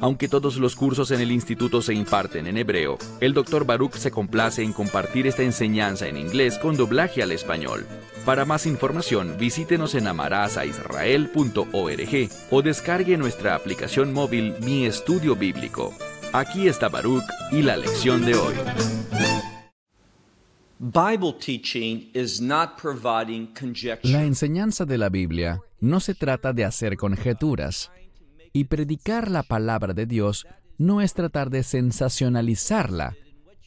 Aunque todos los cursos en el instituto se imparten en hebreo, el Dr. Baruch se complace en compartir esta enseñanza en inglés con doblaje al español. Para más información, visítenos en amarazaisrael.org o descargue nuestra aplicación móvil Mi Estudio Bíblico. Aquí está Baruch y la lección de hoy. La enseñanza de la Biblia no se trata de hacer conjeturas. Y predicar la palabra de Dios no es tratar de sensacionalizarla,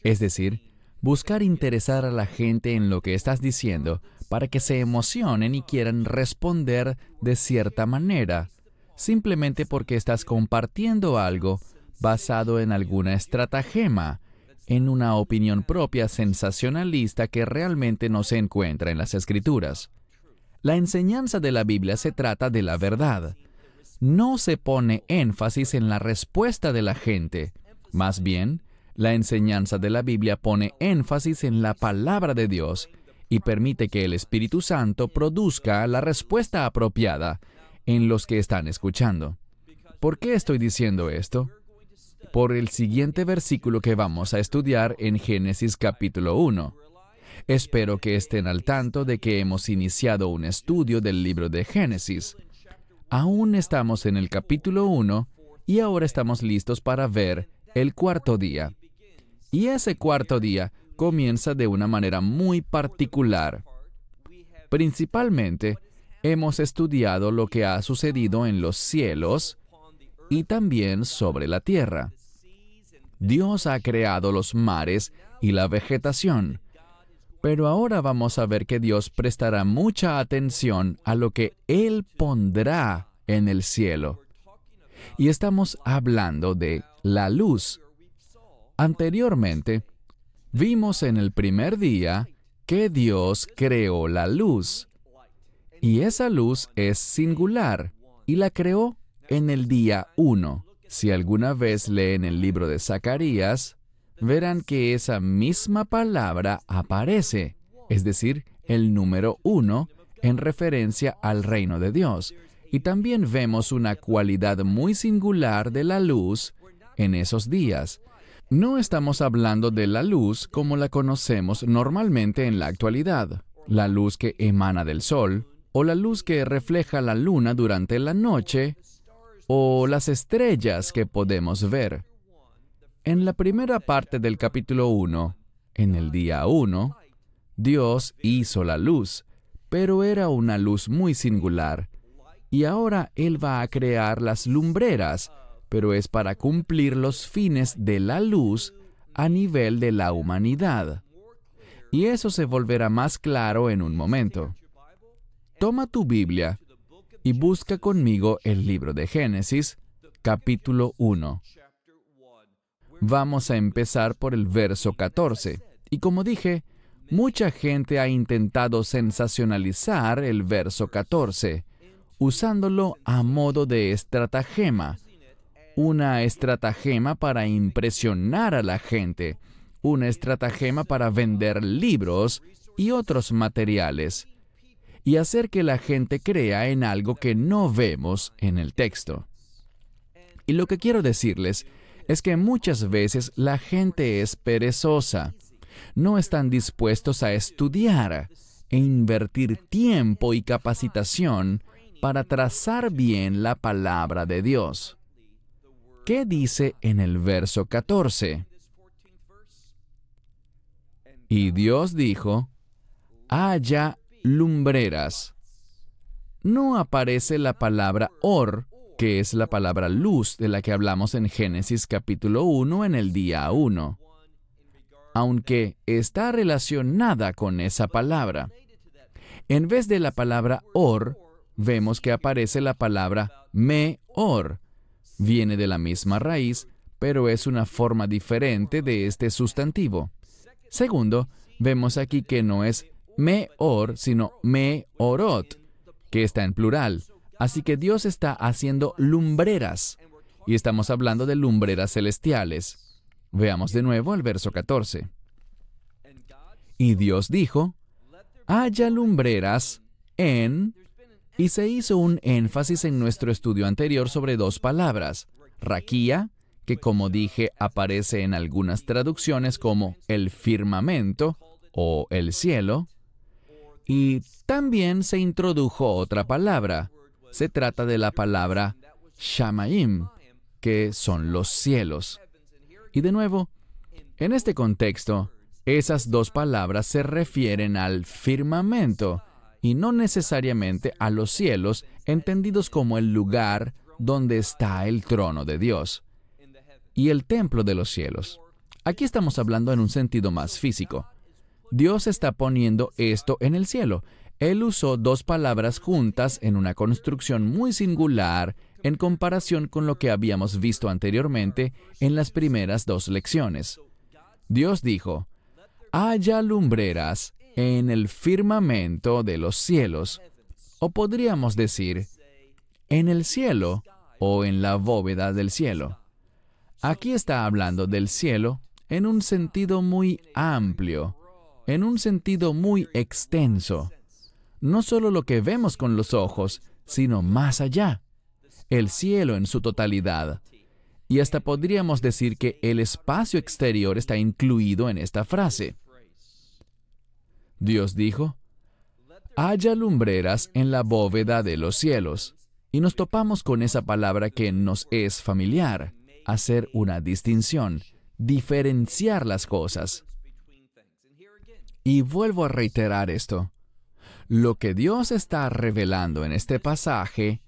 es decir, buscar interesar a la gente en lo que estás diciendo para que se emocionen y quieran responder de cierta manera, simplemente porque estás compartiendo algo basado en alguna estratagema, en una opinión propia sensacionalista que realmente no se encuentra en las escrituras. La enseñanza de la Biblia se trata de la verdad, no se pone énfasis en la respuesta de la gente. Más bien, la enseñanza de la Biblia pone énfasis en la palabra de Dios y permite que el Espíritu Santo produzca la respuesta apropiada en los que están escuchando. ¿Por qué estoy diciendo esto? Por el siguiente versículo que vamos a estudiar en Génesis capítulo 1. Espero que estén al tanto de que hemos iniciado un estudio del libro de Génesis. Aún estamos en el capítulo 1 y ahora estamos listos para ver el cuarto día. Y ese cuarto día comienza de una manera muy particular. Principalmente, hemos estudiado lo que ha sucedido en los cielos y también sobre la tierra. Dios ha creado los mares y la vegetación, pero ahora vamos a ver que Dios prestará mucha atención a lo que Él pondrá en el cielo. Y estamos hablando de la luz. Anteriormente, vimos en el primer día que Dios creó la luz. Y esa luz es singular y la creó en el día 1. Si alguna vez leen el libro de Zacarías, verán que esa misma palabra aparece, es decir, el número uno en referencia al reino de Dios. Y también vemos una cualidad muy singular de la luz en esos días. No estamos hablando de la luz como la conocemos normalmente en la actualidad, la luz que emana del sol, o la luz que refleja la luna durante la noche, o las estrellas que podemos ver. En la primera parte del capítulo 1, en el día 1, Dios hizo la luz, pero era una luz muy singular. Y ahora Él va a crear las lumbreras, pero es para cumplir los fines de la luz a nivel de la humanidad. Y eso se volverá más claro en un momento. Toma tu Biblia y busca conmigo el libro de Génesis, capítulo 1. Vamos a empezar por el verso 14. Y como dije, mucha gente ha intentado sensacionalizar el verso 14, usándolo a modo de estratagema. Una estratagema para impresionar a la gente, una estratagema para vender libros y otros materiales, y hacer que la gente crea en algo que no vemos en el texto. Y lo que quiero decirles es que muchas veces la gente es perezosa. No están dispuestos a estudiar e invertir tiempo y capacitación para trazar bien la palabra de Dios. ¿Qué dice en el verso 14? Y Dios dijo, haya lumbreras. No aparece la palabra or que es la palabra luz de la que hablamos en Génesis capítulo 1 en el día 1, aunque está relacionada con esa palabra. En vez de la palabra or, vemos que aparece la palabra me-or. Viene de la misma raíz, pero es una forma diferente de este sustantivo. Segundo, vemos aquí que no es me-or, sino me-orot que está en plural. Así que Dios está haciendo lumbreras. Y estamos hablando de lumbreras celestiales. Veamos de nuevo el verso 14. Y Dios dijo, haya lumbreras en... Y se hizo un énfasis en nuestro estudio anterior sobre dos palabras, raquía, que como dije aparece en algunas traducciones como el firmamento o el cielo, y también se introdujo otra palabra. Se trata de la palabra Shamaim, que son los cielos. Y de nuevo, en este contexto, esas dos palabras se refieren al firmamento y no necesariamente a los cielos, entendidos como el lugar donde está el trono de Dios y el templo de los cielos. Aquí estamos hablando en un sentido más físico. Dios está poniendo esto en el cielo. Él usó dos palabras juntas en una construcción muy singular en comparación con lo que habíamos visto anteriormente en las primeras dos lecciones. Dios dijo, haya lumbreras en el firmamento de los cielos, o podríamos decir, en el cielo o en la bóveda del cielo. Aquí está hablando del cielo en un sentido muy amplio, en un sentido muy extenso. No solo lo que vemos con los ojos, sino más allá. El cielo en su totalidad. Y hasta podríamos decir que el espacio exterior está incluido en esta frase. Dios dijo, haya lumbreras en la bóveda de los cielos. Y nos topamos con esa palabra que nos es familiar, hacer una distinción, diferenciar las cosas. Y vuelvo a reiterar esto. Lo que Dios está revelando en este pasaje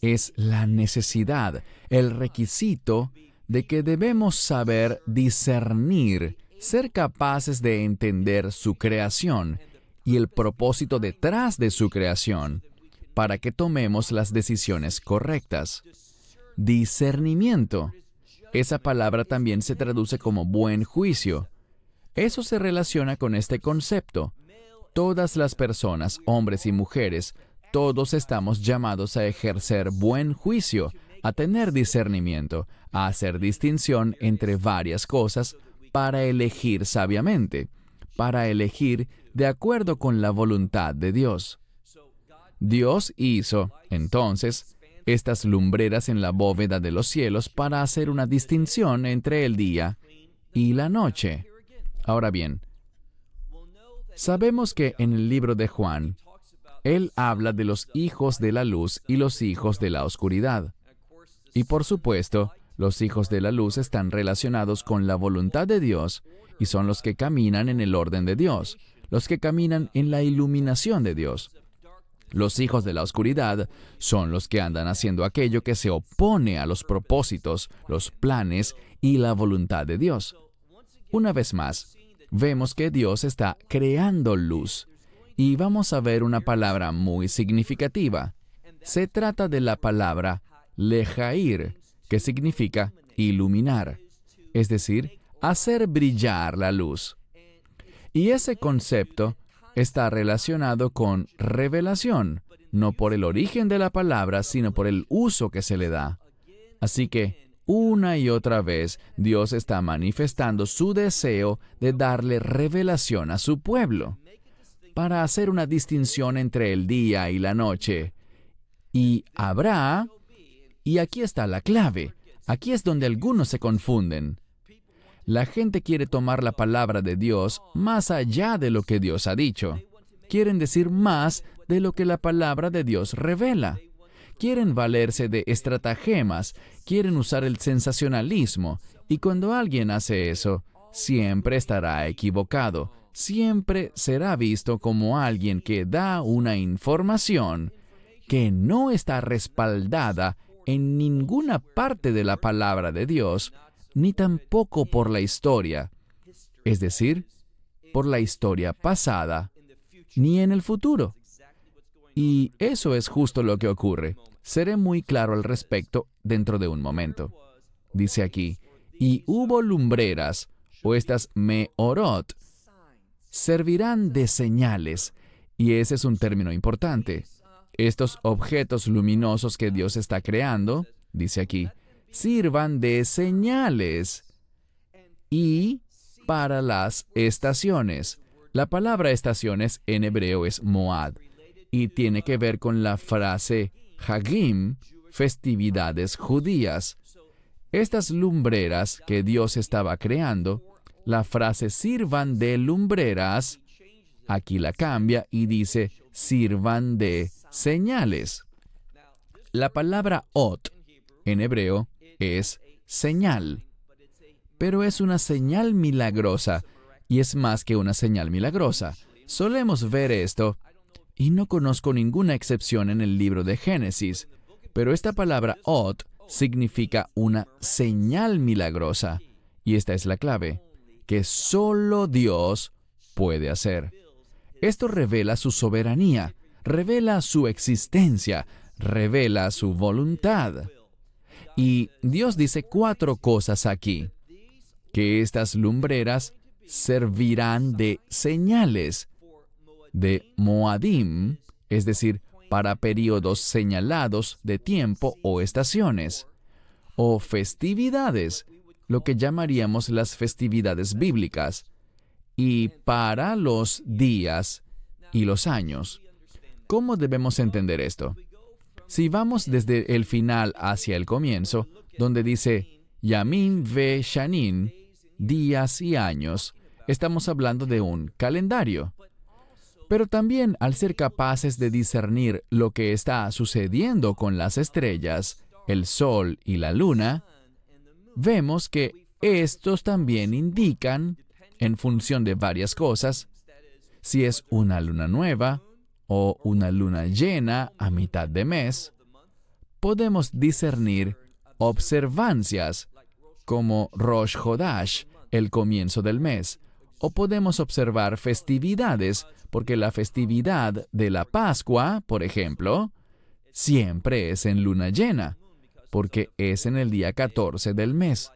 es la necesidad, el requisito de que debemos saber discernir, ser capaces de entender su creación y el propósito detrás de su creación, para que tomemos las decisiones correctas. Discernimiento. Esa palabra también se traduce como buen juicio. Eso se relaciona con este concepto. Todas las personas, hombres y mujeres, todos estamos llamados a ejercer buen juicio, a tener discernimiento, a hacer distinción entre varias cosas para elegir sabiamente, para elegir de acuerdo con la voluntad de Dios. Dios hizo, entonces, estas lumbreras en la bóveda de los cielos para hacer una distinción entre el día y la noche. Ahora bien, sabemos que en el libro de Juan, él habla de los hijos de la luz y los hijos de la oscuridad. Y por supuesto, los hijos de la luz están relacionados con la voluntad de Dios y son los que caminan en el orden de Dios, los que caminan en la iluminación de Dios. Los hijos de la oscuridad son los que andan haciendo aquello que se opone a los propósitos, los planes y la voluntad de Dios. Una vez más, vemos que Dios está creando luz. Y vamos a ver una palabra muy significativa. Se trata de la palabra lejair, que significa iluminar, es decir, hacer brillar la luz. Y ese concepto está relacionado con revelación, no por el origen de la palabra, sino por el uso que se le da. Así que, una y otra vez, Dios está manifestando su deseo de darle revelación a su pueblo, para hacer una distinción entre el día y la noche. Y habrá, y aquí está la clave, aquí es donde algunos se confunden. La gente quiere tomar la palabra de Dios más allá de lo que Dios ha dicho. Quieren decir más de lo que la palabra de Dios revela. Quieren valerse de estratagemas, quieren usar el sensacionalismo, y cuando alguien hace eso, siempre estará equivocado, siempre será visto como alguien que da una información que no está respaldada en ninguna parte de la palabra de Dios, ni tampoco por la historia, es decir, por la historia pasada, ni en el futuro. Y eso es justo lo que ocurre. Seré muy claro al respecto dentro de un momento. Dice aquí, y hubo lumbreras, o estas meorot, servirán de señales, y ese es un término importante. Estos objetos luminosos que Dios está creando, dice aquí, sirvan de señales y para las estaciones. La palabra estaciones en hebreo es moad y tiene que ver con la frase hagim, festividades judías. Estas lumbreras que Dios estaba creando, la frase sirvan de lumbreras, aquí la cambia y dice sirvan de señales. La palabra ot en hebreo es señal, pero es una señal milagrosa y es más que una señal milagrosa. Solemos ver esto y no conozco ninguna excepción en el libro de Génesis, pero esta palabra ot significa una señal milagrosa. Y esta es la clave, que solo Dios puede hacer. Esto revela su soberanía, revela su existencia, revela su voluntad. Y Dios dice cuatro cosas aquí. Que estas lumbreras servirán de señales, de Moadim, es decir, para periodos señalados de tiempo o estaciones, o festividades, lo que llamaríamos las festividades bíblicas, y para los días y los años. ¿Cómo debemos entender esto? Si vamos desde el final hacia el comienzo, donde dice Yamin ve Shanin, días y años, estamos hablando de un calendario. Pero también al ser capaces de discernir lo que está sucediendo con las estrellas, el sol y la luna, vemos que estos también indican, en función de varias cosas, si es una luna nueva o una luna llena a mitad de mes, podemos discernir observancias como Rosh Hodash, el comienzo del mes, o podemos observar festividades, porque la festividad de la Pascua, por ejemplo, siempre es en luna llena, porque es en el día 14 del mes.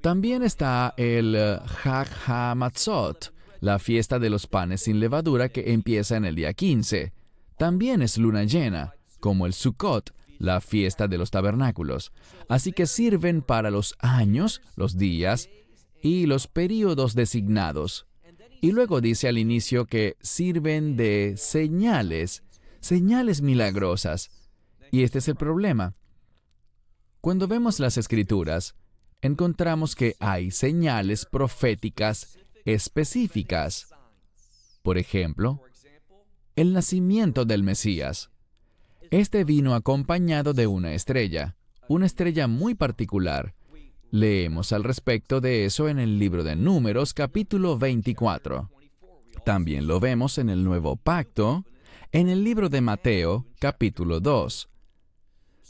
También está el Hag eh, HaMatzot, la fiesta de los panes sin levadura que empieza en el día 15. También es luna llena, como el Sukkot, la fiesta de los tabernáculos. Así que sirven para los años, los días y los períodos designados. Y luego dice al inicio que sirven de señales, señales milagrosas. Y este es el problema. Cuando vemos las escrituras, encontramos que hay señales proféticas específicas. Por ejemplo, el nacimiento del Mesías. Este vino acompañado de una estrella, una estrella muy particular, Leemos al respecto de eso en el libro de Números capítulo 24. También lo vemos en el Nuevo Pacto, en el libro de Mateo capítulo 2.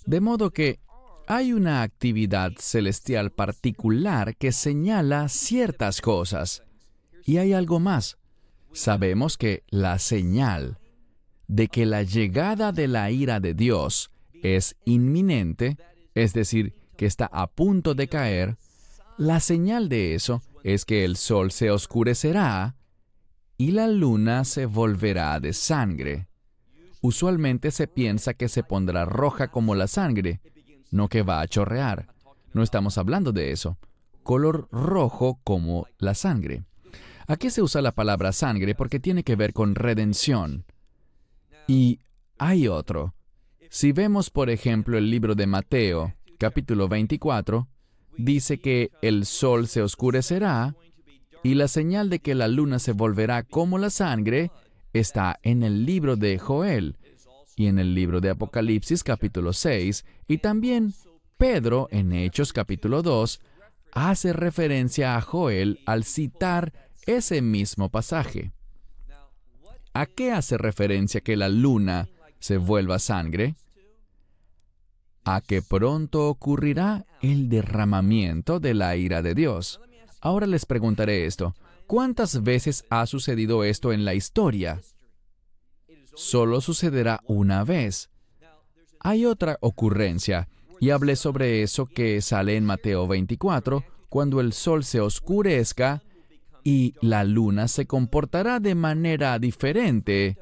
De modo que hay una actividad celestial particular que señala ciertas cosas. Y hay algo más. Sabemos que la señal de que la llegada de la ira de Dios es inminente, es decir, que está a punto de caer, la señal de eso es que el sol se oscurecerá y la luna se volverá de sangre. Usualmente se piensa que se pondrá roja como la sangre, no que va a chorrear. No estamos hablando de eso. Color rojo como la sangre. Aquí se usa la palabra sangre porque tiene que ver con redención. Y hay otro. Si vemos, por ejemplo, el libro de Mateo, capítulo 24, dice que el sol se oscurecerá y la señal de que la luna se volverá como la sangre está en el libro de Joel y en el libro de Apocalipsis capítulo 6 y también Pedro en Hechos capítulo 2 hace referencia a Joel al citar ese mismo pasaje. ¿A qué hace referencia que la luna se vuelva sangre? a que pronto ocurrirá el derramamiento de la ira de Dios. Ahora les preguntaré esto. ¿Cuántas veces ha sucedido esto en la historia? Solo sucederá una vez. Hay otra ocurrencia, y hablé sobre eso que sale en Mateo 24, cuando el sol se oscurezca y la luna se comportará de manera diferente,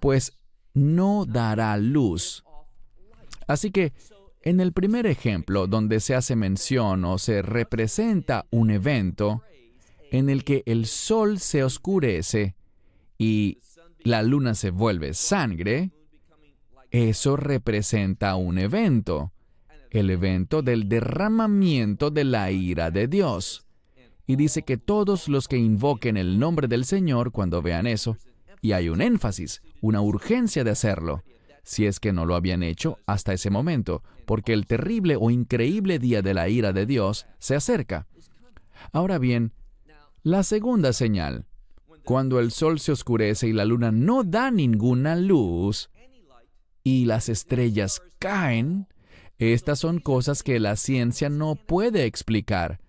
pues no dará luz. Así que, en el primer ejemplo donde se hace mención o se representa un evento en el que el sol se oscurece y la luna se vuelve sangre, eso representa un evento, el evento del derramamiento de la ira de Dios. Y dice que todos los que invoquen el nombre del Señor cuando vean eso, y hay un énfasis, una urgencia de hacerlo, si es que no lo habían hecho hasta ese momento, porque el terrible o increíble día de la ira de Dios se acerca. Ahora bien, la segunda señal, cuando el sol se oscurece y la luna no da ninguna luz y las estrellas caen, estas son cosas que la ciencia no puede explicar.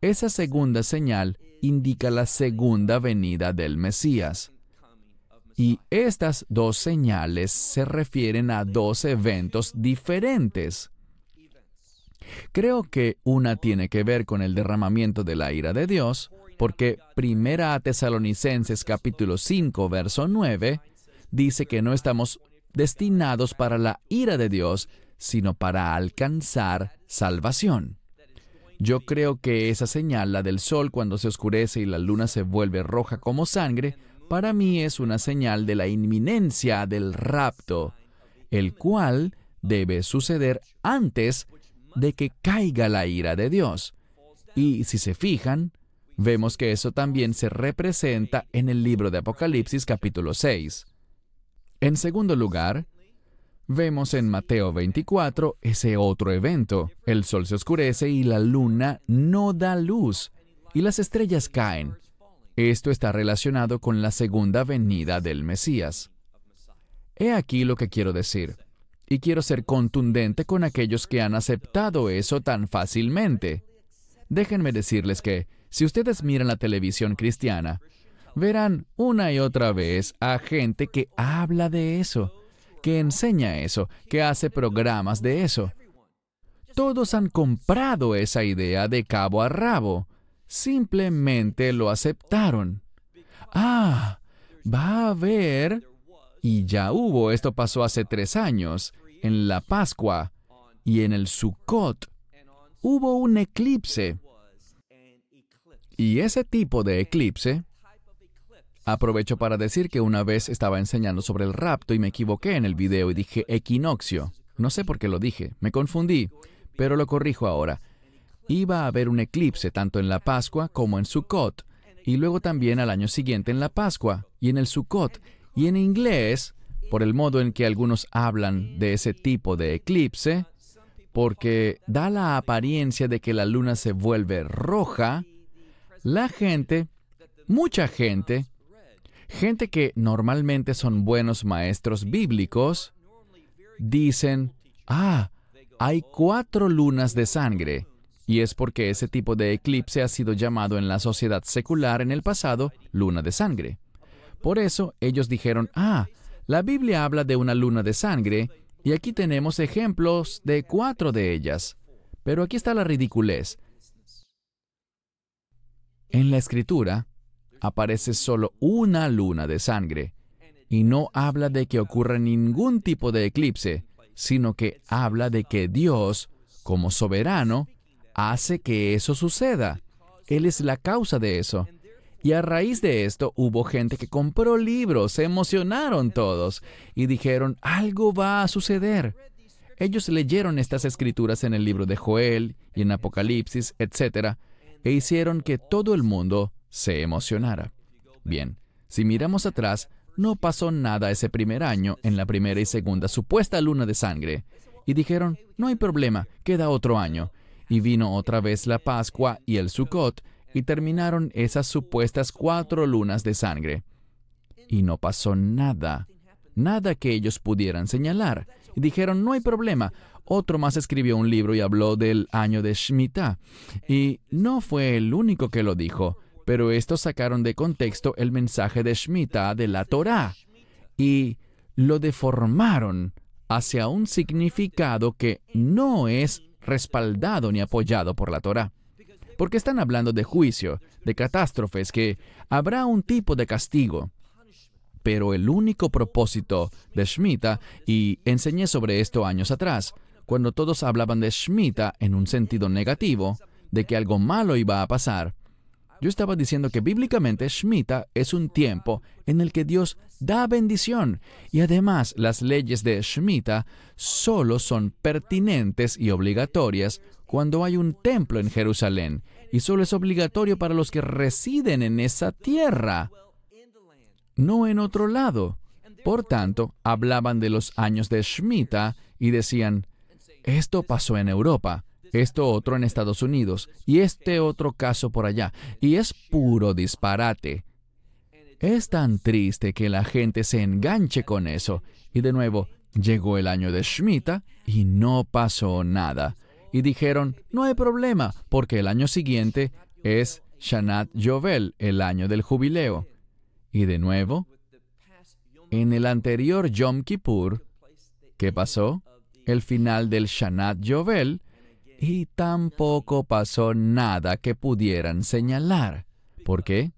Esa segunda señal indica la segunda venida del Mesías. Y estas dos señales se refieren a dos eventos diferentes. Creo que una tiene que ver con el derramamiento de la ira de Dios porque Primera a Tesalonicenses capítulo 5, verso 9, dice que no estamos destinados para la ira de Dios, sino para alcanzar salvación. Yo creo que esa señal, la del sol cuando se oscurece y la luna se vuelve roja como sangre, para mí es una señal de la inminencia del rapto, el cual debe suceder antes de que caiga la ira de Dios. Y si se fijan, Vemos que eso también se representa en el libro de Apocalipsis capítulo 6. En segundo lugar, vemos en Mateo 24 ese otro evento. El sol se oscurece y la luna no da luz y las estrellas caen. Esto está relacionado con la segunda venida del Mesías. He aquí lo que quiero decir. Y quiero ser contundente con aquellos que han aceptado eso tan fácilmente. Déjenme decirles que si ustedes miran la televisión cristiana, verán una y otra vez a gente que habla de eso, que enseña eso, que hace programas de eso. Todos han comprado esa idea de cabo a rabo. Simplemente lo aceptaron. Ah, va a haber... Y ya hubo, esto pasó hace tres años, en la Pascua y en el Sukkot. Hubo un eclipse. Y ese tipo de eclipse, aprovecho para decir que una vez estaba enseñando sobre el rapto y me equivoqué en el video y dije equinoccio. No sé por qué lo dije, me confundí, pero lo corrijo ahora. Iba a haber un eclipse tanto en la Pascua como en Sukkot, y luego también al año siguiente en la Pascua y en el Sukkot. Y en inglés, por el modo en que algunos hablan de ese tipo de eclipse, porque da la apariencia de que la luna se vuelve roja, la gente, mucha gente, gente que normalmente son buenos maestros bíblicos, dicen, ah, hay cuatro lunas de sangre, y es porque ese tipo de eclipse ha sido llamado en la sociedad secular en el pasado luna de sangre. Por eso ellos dijeron, ah, la Biblia habla de una luna de sangre, y aquí tenemos ejemplos de cuatro de ellas. Pero aquí está la ridiculez. En la escritura aparece solo una luna de sangre y no habla de que ocurra ningún tipo de eclipse, sino que habla de que Dios, como soberano, hace que eso suceda. Él es la causa de eso. Y a raíz de esto hubo gente que compró libros, se emocionaron todos y dijeron, algo va a suceder. Ellos leyeron estas escrituras en el libro de Joel y en Apocalipsis, etc e hicieron que todo el mundo se emocionara. Bien, si miramos atrás, no pasó nada ese primer año en la primera y segunda supuesta luna de sangre. Y dijeron, no hay problema, queda otro año. Y vino otra vez la Pascua y el Sukkot, y terminaron esas supuestas cuatro lunas de sangre. Y no pasó nada, nada que ellos pudieran señalar. Y dijeron, no hay problema, otro más escribió un libro y habló del año de Shemitah. Y no fue el único que lo dijo, pero estos sacaron de contexto el mensaje de Shemitah de la Torá y lo deformaron hacia un significado que no es respaldado ni apoyado por la Torá. Porque están hablando de juicio, de catástrofes, que habrá un tipo de castigo. pero el único propósito de Shemitah, y enseñé sobre esto años atrás, cuando todos hablaban de Shemitah en un sentido negativo, de que algo malo iba a pasar, yo estaba diciendo que bíblicamente Shemitah es un tiempo en el que Dios da bendición y además las leyes de Shemitah solo son pertinentes y obligatorias cuando hay un templo en Jerusalén y solo es obligatorio para los que residen en esa tierra, no en otro lado. Por tanto, hablaban de los años de Shemitah y decían, esto pasó en Europa, esto otro en Estados Unidos y este otro caso por allá. Y es puro disparate. Es tan triste que la gente se enganche con eso. Y de nuevo, llegó el año de Shemitah y no pasó nada. Y dijeron, no hay problema, porque el año siguiente es Shanat Yovel, el año del jubileo. Y de nuevo, en el anterior Yom Kippur, ¿qué pasó? El final del Shanat Yovel, y tampoco pasó nada que pudieran señalar. ¿Por qué?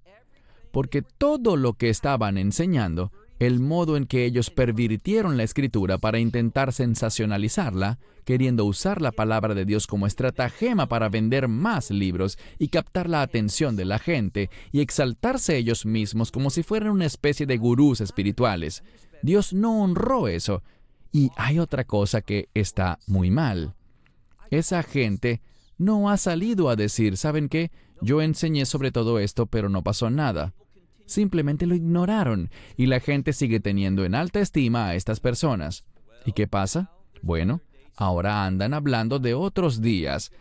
Porque todo lo que estaban enseñando, el modo en que ellos pervirtieron la escritura para intentar sensacionalizarla, queriendo usar la palabra de Dios como estratagema para vender más libros y captar la atención de la gente y exaltarse ellos mismos como si fueran una especie de gurús espirituales. Dios no honró eso. Y hay otra cosa que está muy mal esa gente no ha salido a decir, ¿saben qué? Yo enseñé sobre todo esto, pero no pasó nada. Simplemente lo ignoraron y la gente sigue teniendo en alta estima a estas personas. ¿Y qué pasa? Bueno, ahora andan hablando de otros días.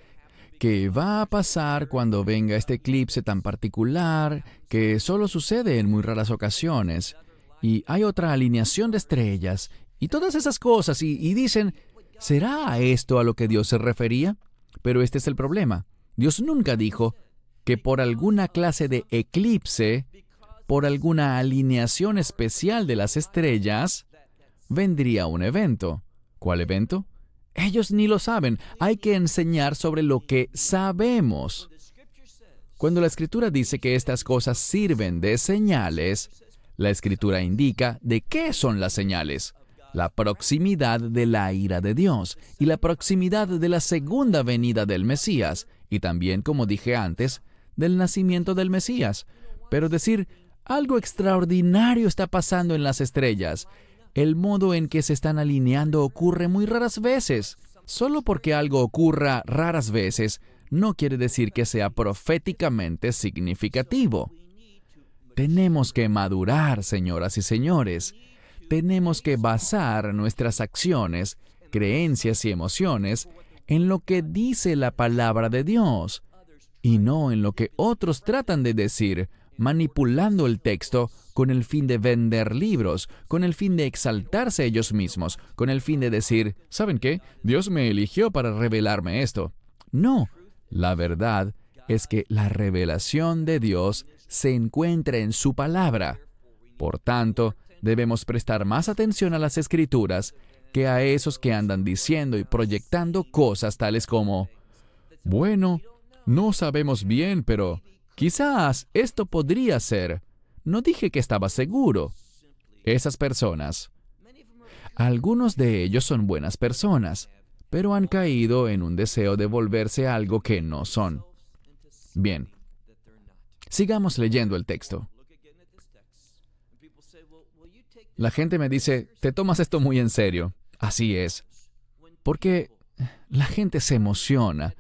¿Qué va a pasar cuando venga este eclipse tan particular que solo sucede en muy raras ocasiones? Y hay otra alineación de estrellas y todas esas cosas y, y dicen, ¿Será a esto a lo que Dios se refería? Pero este es el problema. Dios nunca dijo que por alguna clase de eclipse, por alguna alineación especial de las estrellas, vendría un evento. ¿Cuál evento? Ellos ni lo saben. Hay que enseñar sobre lo que sabemos. Cuando la escritura dice que estas cosas sirven de señales, la escritura indica de qué son las señales la proximidad de la ira de Dios y la proximidad de la segunda venida del Mesías, y también, como dije antes, del nacimiento del Mesías. Pero decir, algo extraordinario está pasando en las estrellas, el modo en que se están alineando ocurre muy raras veces. Solo porque algo ocurra raras veces, no quiere decir que sea proféticamente significativo. Tenemos que madurar, señoras y señores tenemos que basar nuestras acciones, creencias y emociones en lo que dice la palabra de Dios y no en lo que otros tratan de decir, manipulando el texto con el fin de vender libros, con el fin de exaltarse ellos mismos, con el fin de decir, ¿saben qué? Dios me eligió para revelarme esto. No, la verdad es que la revelación de Dios se encuentra en su palabra. Por tanto, debemos prestar más atención a las escrituras que a esos que andan diciendo y proyectando cosas tales como, bueno, no sabemos bien, pero quizás esto podría ser. No dije que estaba seguro. Esas personas. Algunos de ellos son buenas personas, pero han caído en un deseo de volverse algo que no son. Bien, sigamos leyendo el texto. La gente me dice, te tomas esto muy en serio. Así es. Porque la gente se emociona.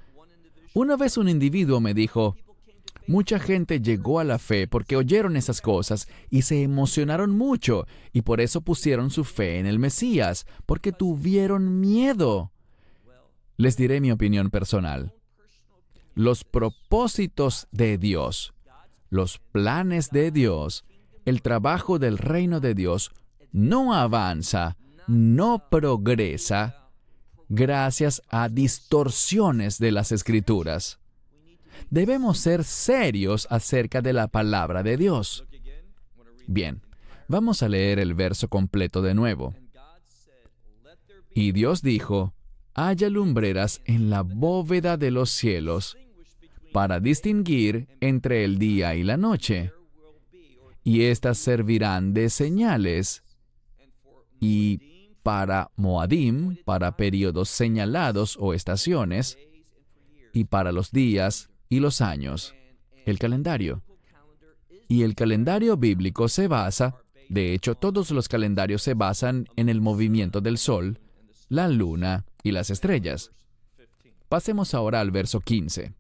Una vez un individuo me dijo, mucha gente llegó a la fe porque oyeron esas cosas y se emocionaron mucho y por eso pusieron su fe en el Mesías, porque tuvieron miedo. Les diré mi opinión personal. Los propósitos de Dios, los planes de Dios, el trabajo del reino de Dios no avanza, no progresa gracias a distorsiones de las escrituras. Debemos ser serios acerca de la palabra de Dios. Bien, vamos a leer el verso completo de nuevo. Y Dios dijo, haya lumbreras en la bóveda de los cielos para distinguir entre el día y la noche y éstas servirán de señales. Y para Moadim, para periodos señalados o estaciones, y para los días y los años, el calendario. Y el calendario bíblico se basa, de hecho todos los calendarios se basan en el movimiento del Sol, la Luna y las estrellas. Pasemos ahora al verso 15.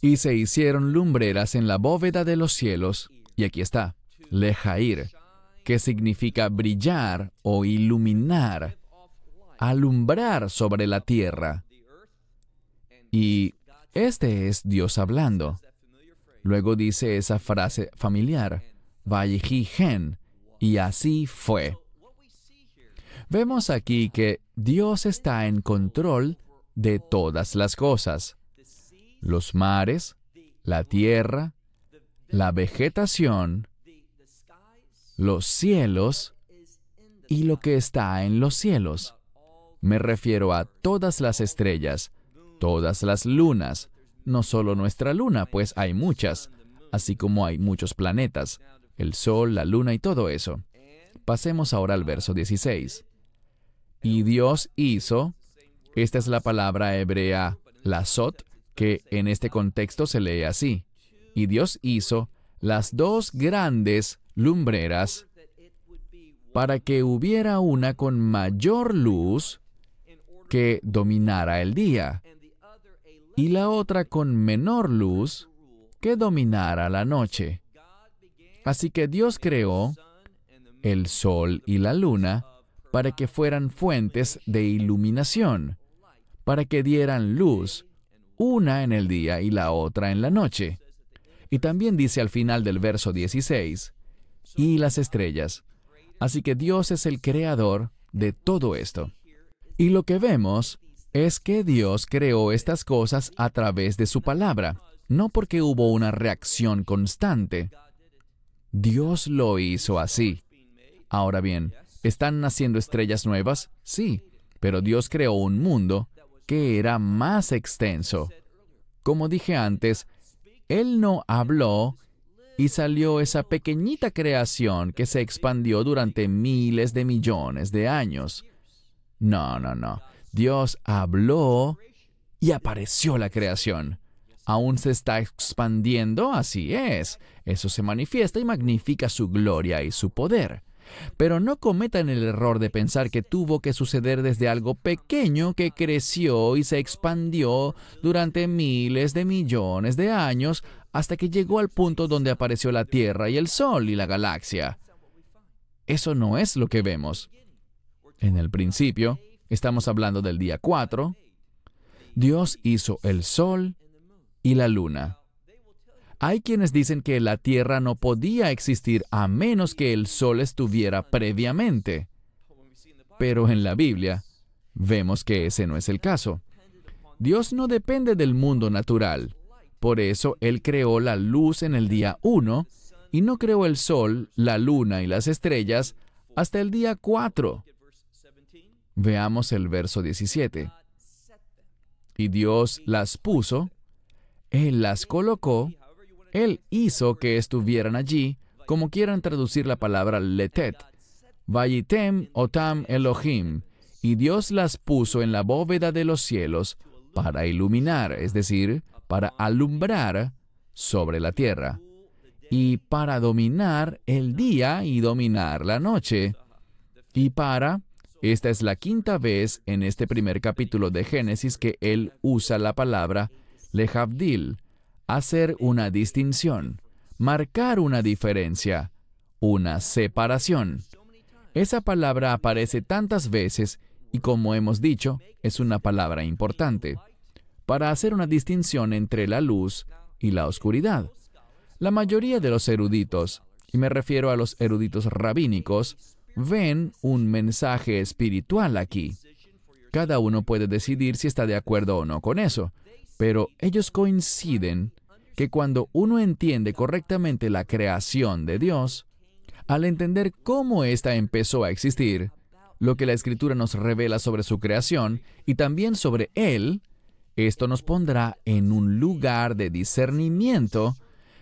Y se hicieron lumbreras en la bóveda de los cielos, y aquí está, lejair, que significa brillar o iluminar, alumbrar sobre la tierra. Y este es Dios hablando. Luego dice esa frase familiar, gen, y así fue. Vemos aquí que Dios está en control de todas las cosas. Los mares, la tierra, la vegetación, los cielos y lo que está en los cielos. Me refiero a todas las estrellas, todas las lunas, no solo nuestra luna, pues hay muchas, así como hay muchos planetas, el Sol, la luna y todo eso. Pasemos ahora al verso 16. Y Dios hizo, esta es la palabra hebrea sot, que en este contexto se lee así. Y Dios hizo las dos grandes lumbreras para que hubiera una con mayor luz que dominara el día, y la otra con menor luz que dominara la noche. Así que Dios creó el sol y la luna para que fueran fuentes de iluminación, para que dieran luz, una en el día y la otra en la noche. Y también dice al final del verso 16, y las estrellas. Así que Dios es el creador de todo esto. Y lo que vemos es que Dios creó estas cosas a través de su palabra, no porque hubo una reacción constante. Dios lo hizo así. Ahora bien, ¿están naciendo estrellas nuevas? Sí, pero Dios creó un mundo que era más extenso. Como dije antes, Él no habló y salió esa pequeñita creación que se expandió durante miles de millones de años. No, no, no. Dios habló y apareció la creación. Aún se está expandiendo, así es. Eso se manifiesta y magnifica su gloria y su poder. Pero no cometan el error de pensar que tuvo que suceder desde algo pequeño que creció y se expandió durante miles de millones de años hasta que llegó al punto donde apareció la Tierra y el Sol y la galaxia. Eso no es lo que vemos. En el principio, estamos hablando del día 4, Dios hizo el sol y la luna. Hay quienes dicen que la Tierra no podía existir a menos que el sol estuviera previamente. Pero en la Biblia vemos que ese no es el caso. Dios no depende del mundo natural. Por eso Él creó la luz en el día 1 y no creó el sol, la luna y las estrellas hasta el día 4. Veamos el verso 17. Y Dios las puso, Él las colocó, Él hizo que estuvieran allí, como quieran traducir la palabra letet. Vayitem otam Elohim, y Dios las puso en la bóveda de los cielos para iluminar, es decir, para alumbrar sobre la tierra, y para dominar el día y dominar la noche, y para esta es la quinta vez en este primer capítulo de Génesis que él usa la palabra lehavdil, hacer una distinción, marcar una diferencia, una separación. Esa palabra aparece tantas veces y como hemos dicho, es una palabra importante, para hacer una distinción entre la luz y la oscuridad. La mayoría de los eruditos, y me refiero a los eruditos rabínicos, ven un mensaje espiritual aquí. Cada uno puede decidir si está de acuerdo o no con eso, pero ellos coinciden que cuando uno entiende correctamente la creación de Dios, al entender cómo ésta empezó a existir, lo que la escritura nos revela sobre su creación y también sobre Él, Esto nos pondrá en un lugar de discernimiento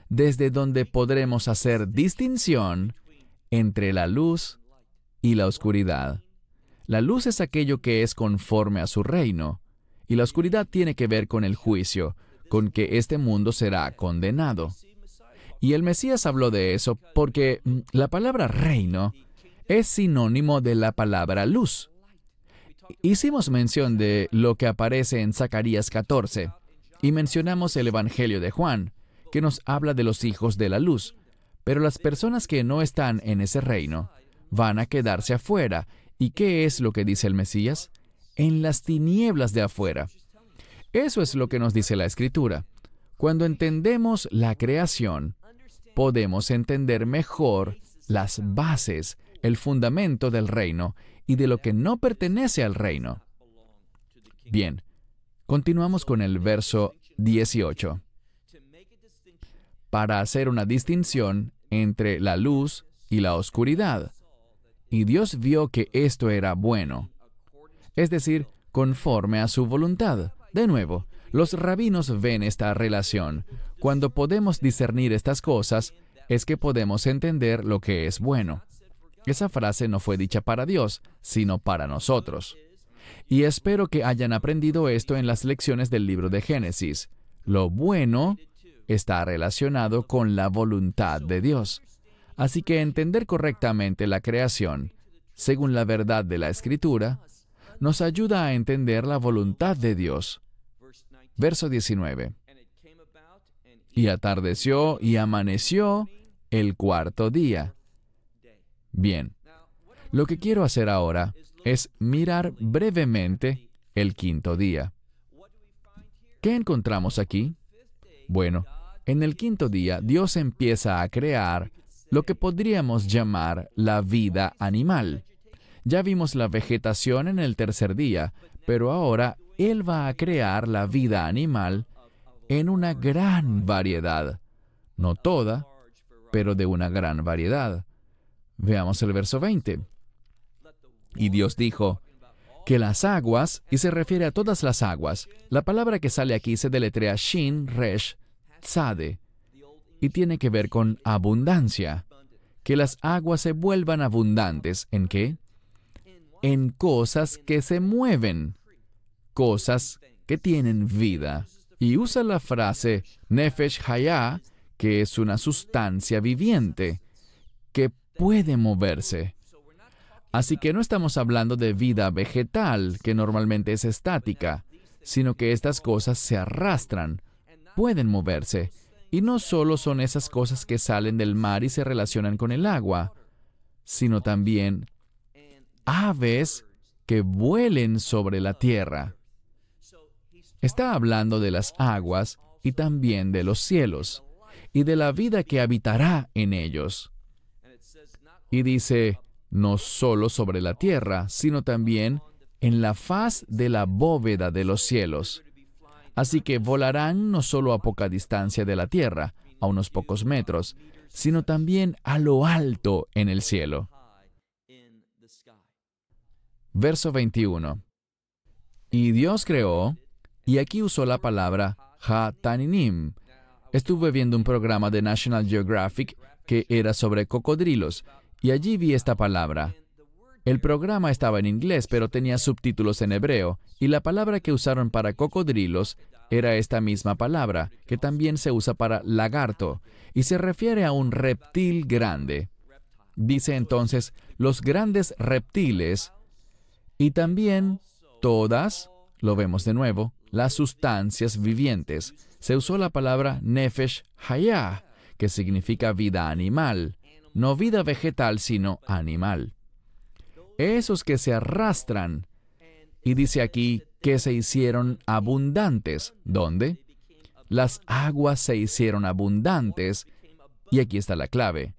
desde donde podremos hacer distinción entre la luz y la oscuridad. La luz es aquello que es conforme a su reino, y la oscuridad tiene que ver con el juicio, con que este mundo será condenado. Y el Mesías habló de eso porque mm, la palabra reino es sinónimo de la palabra luz. Hicimos mención de lo que aparece en Zacarías 14 y mencionamos el Evangelio de Juan, que nos habla de los hijos de la luz. Pero las personas que no están en ese reino van a quedarse afuera. ¿Y qué es lo que dice el Mesías? En las tinieblas de afuera. Eso es lo que nos dice la Escritura. Cuando entendemos la creación, podemos entender mejor las bases, el fundamento del reino y de lo que no pertenece al reino. Bien, continuamos con el verso 18. Para hacer una distinción entre la luz y la oscuridad. Y Dios vio que esto era bueno, es decir, conforme a su voluntad. De nuevo, los rabinos ven esta relación. Cuando podemos discernir estas cosas, es que podemos entender lo que es bueno. Esa frase no fue dicha para Dios, sino para nosotros. Y espero que hayan aprendido esto en las lecciones del libro de Génesis. Lo bueno está relacionado con la voluntad de Dios. Así que entender correctamente la creación, según la verdad de la Escritura, nos ayuda a entender la voluntad de Dios. Verso 19. Y atardeció y amaneció el cuarto día. Bien, lo que quiero hacer ahora es mirar brevemente el quinto día. ¿Qué encontramos aquí? Bueno, en el quinto día Dios empieza a crear lo que podríamos llamar la vida animal. Ya vimos la vegetación en el tercer día, pero ahora Él va a crear la vida animal en una gran variedad. No toda, pero de una gran variedad. Veamos el verso 20. Y Dios dijo, que las aguas, y se refiere a todas las aguas, la palabra que sale aquí se deletrea Shin Resh Tzade, y tiene que ver con abundancia. Que las aguas se vuelvan abundantes. ¿En qué? En cosas que se mueven, cosas que tienen vida. Y usa la frase Nefesh Hayah, que es una sustancia viviente, que puede moverse. Así que no estamos hablando de vida vegetal, que normalmente es estática, sino que estas cosas se arrastran, pueden moverse. Y no solo son esas cosas que salen del mar y se relacionan con el agua, sino también aves que vuelen sobre la tierra. Está hablando de las aguas y también de los cielos, y de la vida que habitará en ellos. Y dice, no solo sobre la tierra, sino también en la faz de la bóveda de los cielos. Así que volarán no solo a poca distancia de la tierra, a unos pocos metros, sino también a lo alto en el cielo. Verso 21. Y Dios creó, y aquí usó la palabra ha-taninim. Estuve viendo un programa de National Geographic que era sobre cocodrilos, y allí vi esta palabra. El programa estaba en inglés, pero tenía subtítulos en hebreo, y la palabra que usaron para cocodrilos era esta misma palabra, que también se usa para lagarto, y se refiere a un reptil grande. Dice entonces los grandes reptiles, y también todas, lo vemos de nuevo, las sustancias vivientes. Se usó la palabra nefesh hayah, que significa vida animal no vida vegetal, sino animal. Esos que se arrastran, y dice aquí que se hicieron abundantes. ¿Dónde? Las aguas se hicieron abundantes, y aquí está la clave.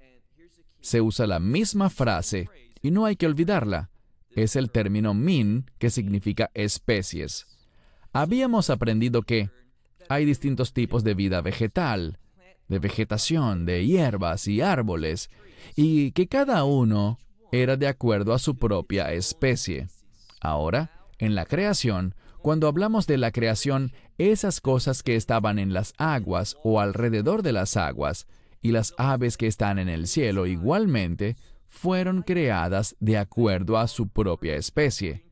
Se usa la misma frase, y no hay que olvidarla. Es el término min, que significa especies. Habíamos aprendido que hay distintos tipos de vida vegetal, de vegetación, de hierbas y árboles, y que cada uno era de acuerdo a su propia especie. Ahora, en la creación, Cuando hablamos de la creación, esas cosas que estaban en las aguas o alrededor de las aguas y las aves que están en el cielo igualmente fueron creadas de acuerdo a su propia especie.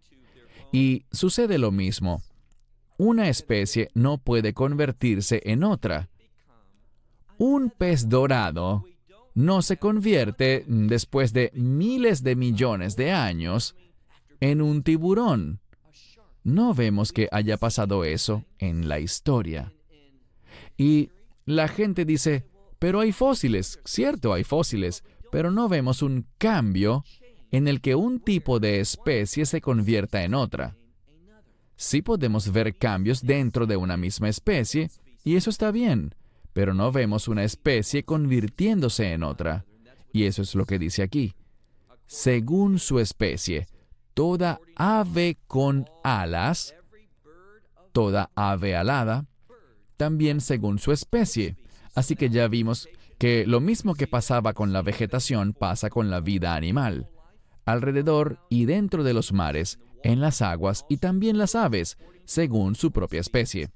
Y sucede lo mismo. Una especie no puede convertirse en otra. Un pez dorado no se convierte después de miles de millones de años en un tiburón. No vemos que haya pasado eso en la historia. Y la gente dice, pero hay fósiles, cierto, hay fósiles, pero no vemos un cambio en el que un tipo de especie se convierta en otra. Sí podemos ver cambios dentro de una misma especie, y eso está bien, pero no vemos una especie convirtiéndose en otra. Y eso es lo que dice aquí. Según su especie, toda ave con alas, toda ave alada, también según su especie. Así que ya vimos que lo mismo que pasaba con la vegetación pasa con la vida animal, alrededor y dentro de los mares, en las aguas y también las aves, según su propia especie.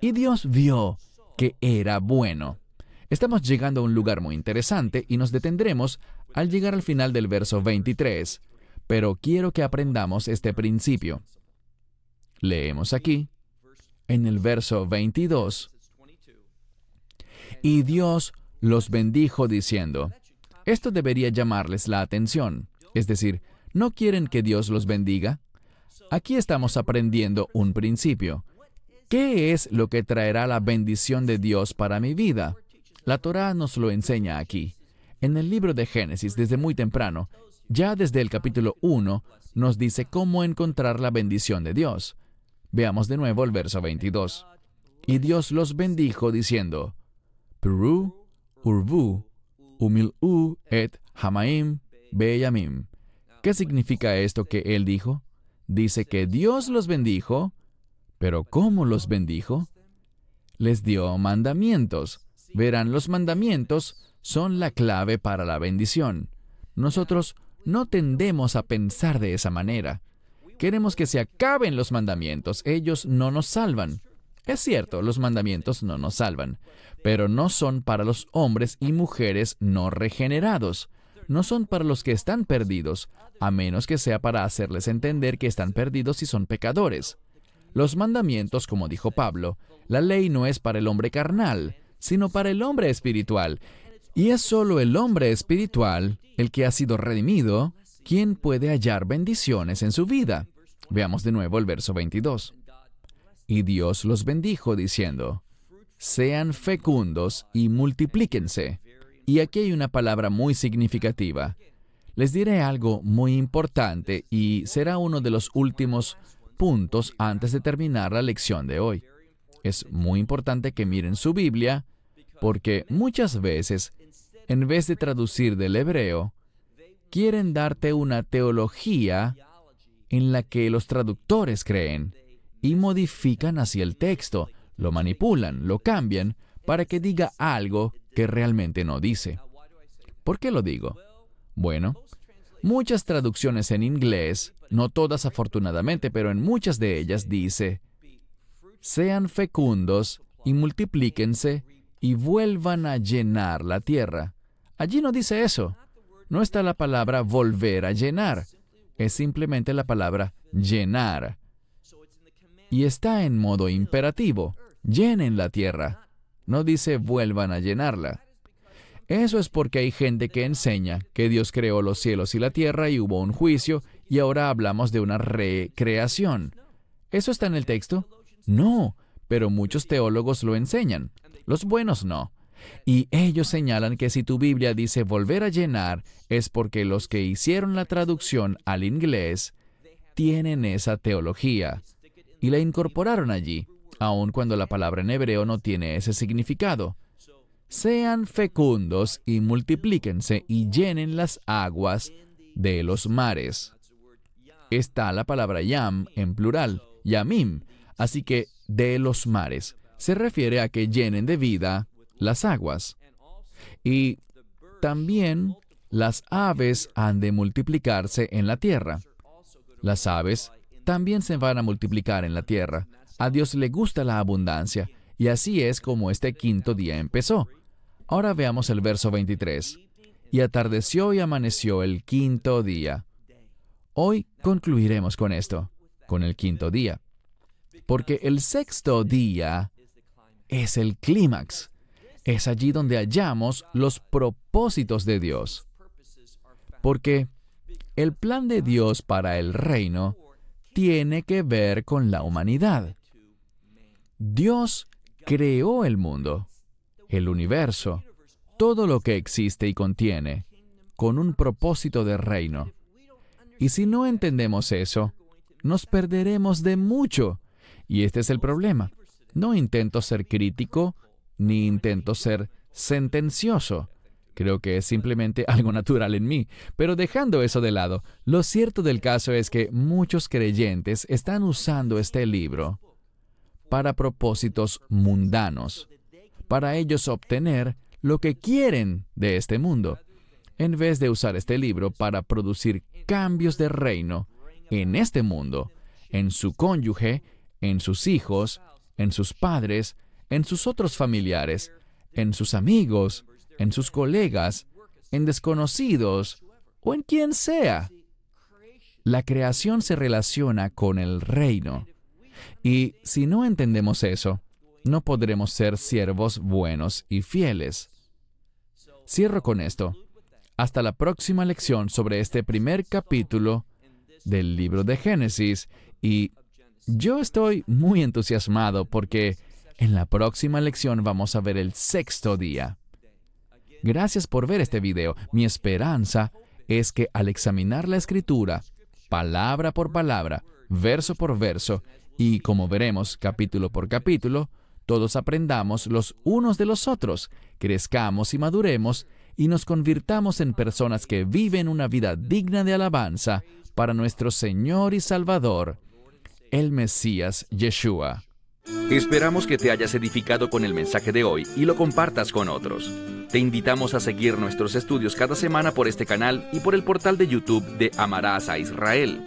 Y Dios vio que era bueno. Estamos llegando a un lugar muy interesante y nos detendremos al llegar al final del verso 23, pero quiero que aprendamos este principio. Leemos aquí, en el verso 22, y Dios los bendijo diciendo, esto debería llamarles la atención, es decir, ¿no quieren que Dios los bendiga? Aquí estamos aprendiendo un principio. ¿Qué es lo que traerá la bendición de Dios para mi vida? La Torá nos lo enseña aquí. En el libro de Génesis, desde muy temprano, ya desde el capítulo 1, nos dice cómo encontrar la bendición de Dios. Veamos de nuevo el verso 22. Y Dios los bendijo diciendo, Peru, Urvu, Umil'u et Hamaim Beyamim. ¿Qué significa esto que él dijo? Dice que Dios los bendijo, pero ¿cómo los bendijo? Les dio mandamientos. Verán, los mandamientos son la clave para la bendición. Nosotros no tendemos a pensar de esa manera. Queremos que se acaben los mandamientos. Ellos no nos salvan. Es cierto, los mandamientos no nos salvan, pero no son para los hombres y mujeres no regenerados. No son para los que están perdidos, a menos que sea para hacerles entender que están perdidos y son pecadores. Los mandamientos, como dijo Pablo, la ley no es para el hombre carnal, sino para el hombre espiritual. Y es solo el hombre espiritual, el que ha sido redimido, quien puede hallar bendiciones en su vida. Veamos de nuevo el verso 22. Y Dios los bendijo diciendo, sean fecundos y multiplíquense. Y aquí hay una palabra muy significativa. Les diré algo muy importante y será uno de los últimos puntos antes de terminar la lección de hoy. Es muy importante que miren su Biblia porque muchas veces, en vez de traducir del hebreo, quieren darte una teología en la que los traductores creen y modifican así el texto, lo manipulan, lo cambian para que diga algo que realmente no dice. ¿Por qué lo digo? Bueno, muchas traducciones en inglés, no todas afortunadamente, pero en muchas de ellas dice, sean fecundos y multiplíquense y vuelvan a llenar la tierra. Allí no dice eso. No está la palabra volver a llenar. Es simplemente la palabra llenar y está en modo imperativo. Llenen la tierra. No dice vuelvan a llenarla. Eso es porque hay gente que enseña que Dios creó los cielos y la tierra y hubo un juicio y ahora hablamos de una recreación. ¿Eso está en el texto? No, pero muchos teólogos lo enseñan. Los buenos no. Y ellos señalan que si tu Biblia dice volver a llenar, es porque los que hicieron la traducción al inglés tienen esa teología y la incorporaron allí, aun cuando la palabra en hebreo no tiene ese significado. Sean fecundos y multiplíquense y llenen las aguas de los mares. Está la palabra yam en plural, yamim, así que de los mares. Se refiere a que llenen de vida las aguas. Y también las aves han de multiplicarse en la tierra. Las aves también se van a multiplicar en la tierra. A Dios le gusta la abundancia, y así es como este quinto día empezó. Ahora veamos el verso 23. Y atardeció y amaneció el quinto día. Hoy concluiremos con esto, con el quinto día. Porque el sexto día es el clímax. Es allí donde hallamos los propósitos de Dios. Porque el plan de Dios para el reino tiene que ver con la humanidad. Dios creó el mundo, el universo, todo lo que existe y contiene, con un propósito de reino. Y si no entendemos eso, nos perderemos de mucho. Y este es el problema. No intento ser crítico, ni intento ser sentencioso. Creo que es simplemente algo natural en mí. Pero dejando eso de lado, lo cierto del caso es que muchos creyentes están usando este libro para propósitos mundanos, para ellos obtener lo que quieren de este mundo, en vez de usar este libro para producir cambios de reino en este mundo, en su cónyuge, en sus hijos, en sus padres, en sus otros familiares, en sus amigos, en sus colegas, en desconocidos o en quien sea. La creación se relaciona con el reino. Y si no entendemos eso, no podremos ser siervos buenos y fieles. Cierro con esto. Hasta la próxima lección sobre este primer capítulo del libro de Génesis y yo estoy muy entusiasmado porque en la próxima lección vamos a ver el sexto día. Gracias por ver este video. Mi esperanza es que al examinar la escritura, palabra por palabra, verso por verso, y como veremos capítulo por capítulo, todos aprendamos los unos de los otros, crezcamos y maduremos y nos convirtamos en personas que viven una vida digna de alabanza para nuestro Señor y Salvador, el Mesías Yeshua. Esperamos que te hayas edificado con el mensaje de hoy y lo compartas con otros. Te invitamos a seguir nuestros estudios cada semana por este canal y por el portal de YouTube de Amarás a Israel.